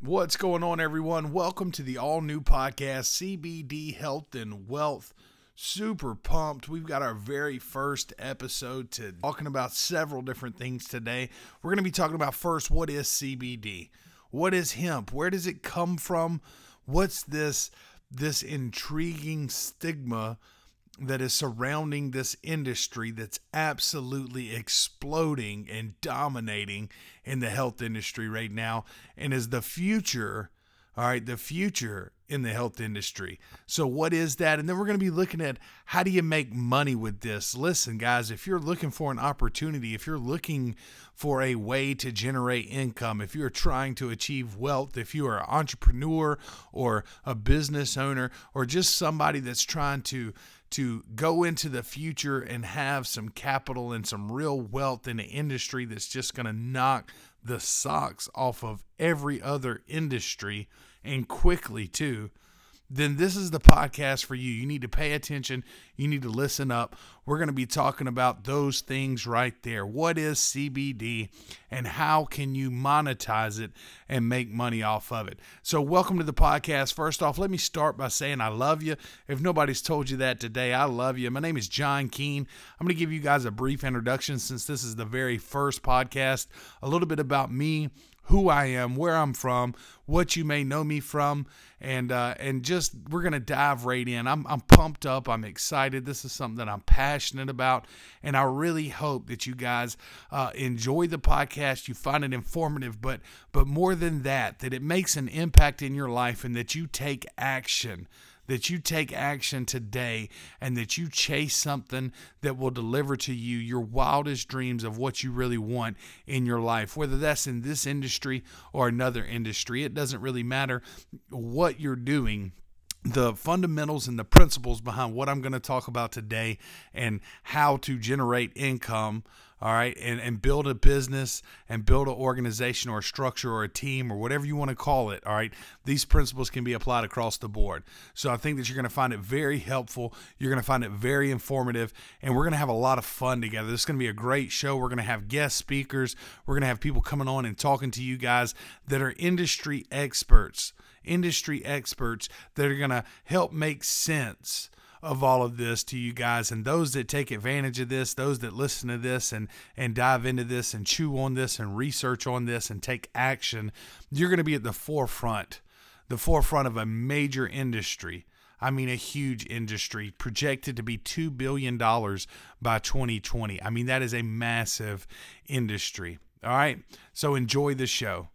What's going on, everyone? Welcome to the all new podcast, CBD Health and Wealth. Super pumped. We've got our very first episode to talking about several different things today. We're going to be talking about first what is CBD? What is hemp? Where does it come from? What's this this intriguing stigma that is surrounding this industry that's absolutely exploding and dominating in the health industry right now and is the future all right the future in the health industry. So what is that? And then we're going to be looking at how do you make money with this? Listen guys if you're looking for an opportunity if you're looking for a way to generate income if you're trying to achieve wealth if you are an entrepreneur or a business owner or just somebody that's trying to to go into the future and have some capital and some real wealth in an industry that's just going to knock the socks off of every other industry and quickly too then this is the podcast for you. You need to pay attention. You need to listen up. We're going to be talking about those things right there. What is CBD and how can you monetize it and make money off of it? So, welcome to the podcast. First off, let me start by saying I love you. If nobody's told you that today, I love you. My name is John Keene. I'm going to give you guys a brief introduction since this is the very first podcast, a little bit about me who I am, where I'm from, what you may know me from, and uh, and just we're gonna dive right in. I'm I'm pumped up. I'm excited. This is something that I'm passionate about, and I really hope that you guys uh, enjoy the podcast. You find it informative, but but more than that, that it makes an impact in your life, and that you take action that you take action today and that you chase something that will deliver to you your wildest dreams of what you really want in your life, whether that's in this industry or another industry. It doesn't really matter what you're doing the fundamentals and the principles behind what I'm going to talk about today and how to generate income all right, and, and build a business and build an organization or a structure or a team or whatever you want to call it, all right, these principles can be applied across the board. So I think that you're going to find it very helpful. You're going to find it very informative, and we're going to have a lot of fun together. This is going to be a great show. We're going to have guest speakers, we're going to have people coming on and talking to you guys that are industry experts, industry experts that are going to help make sense of all of this to you guys and those that take advantage of this those that listen to this and and dive into this and chew on this and research on this and take action you're going to be at the forefront the forefront of a major industry I mean, a huge industry projected to be $2 billion by 2020. I mean, that is a massive industry. All right. So enjoy the show.